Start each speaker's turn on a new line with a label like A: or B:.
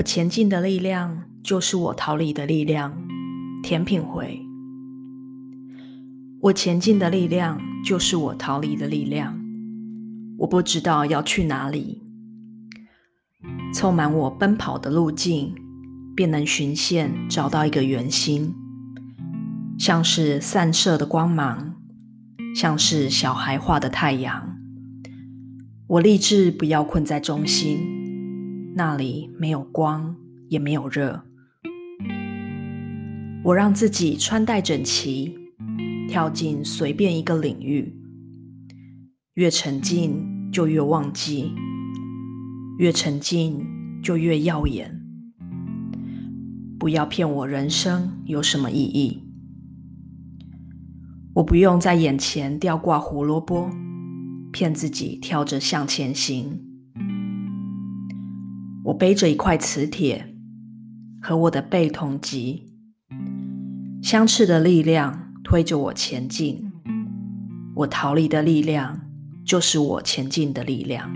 A: 我前进的力量就是我逃离的力量。甜品回，我前进的力量就是我逃离的力量。我不知道要去哪里，凑满我奔跑的路径，便能循线找到一个圆心，像是散射的光芒，像是小孩画的太阳。我立志不要困在中心，那里没有光，也没有热。我让自己穿戴整齐，跳进随便一个领域，越沉浸就越忘记，越沉浸就越耀眼。不要骗我，人生有什么意义？我不用在眼前吊挂胡萝卜，骗自己跳着向前行。我背着一块磁铁，和我的背同级。相斥的力量推着我前进，我逃离的力量就是我前进的力量。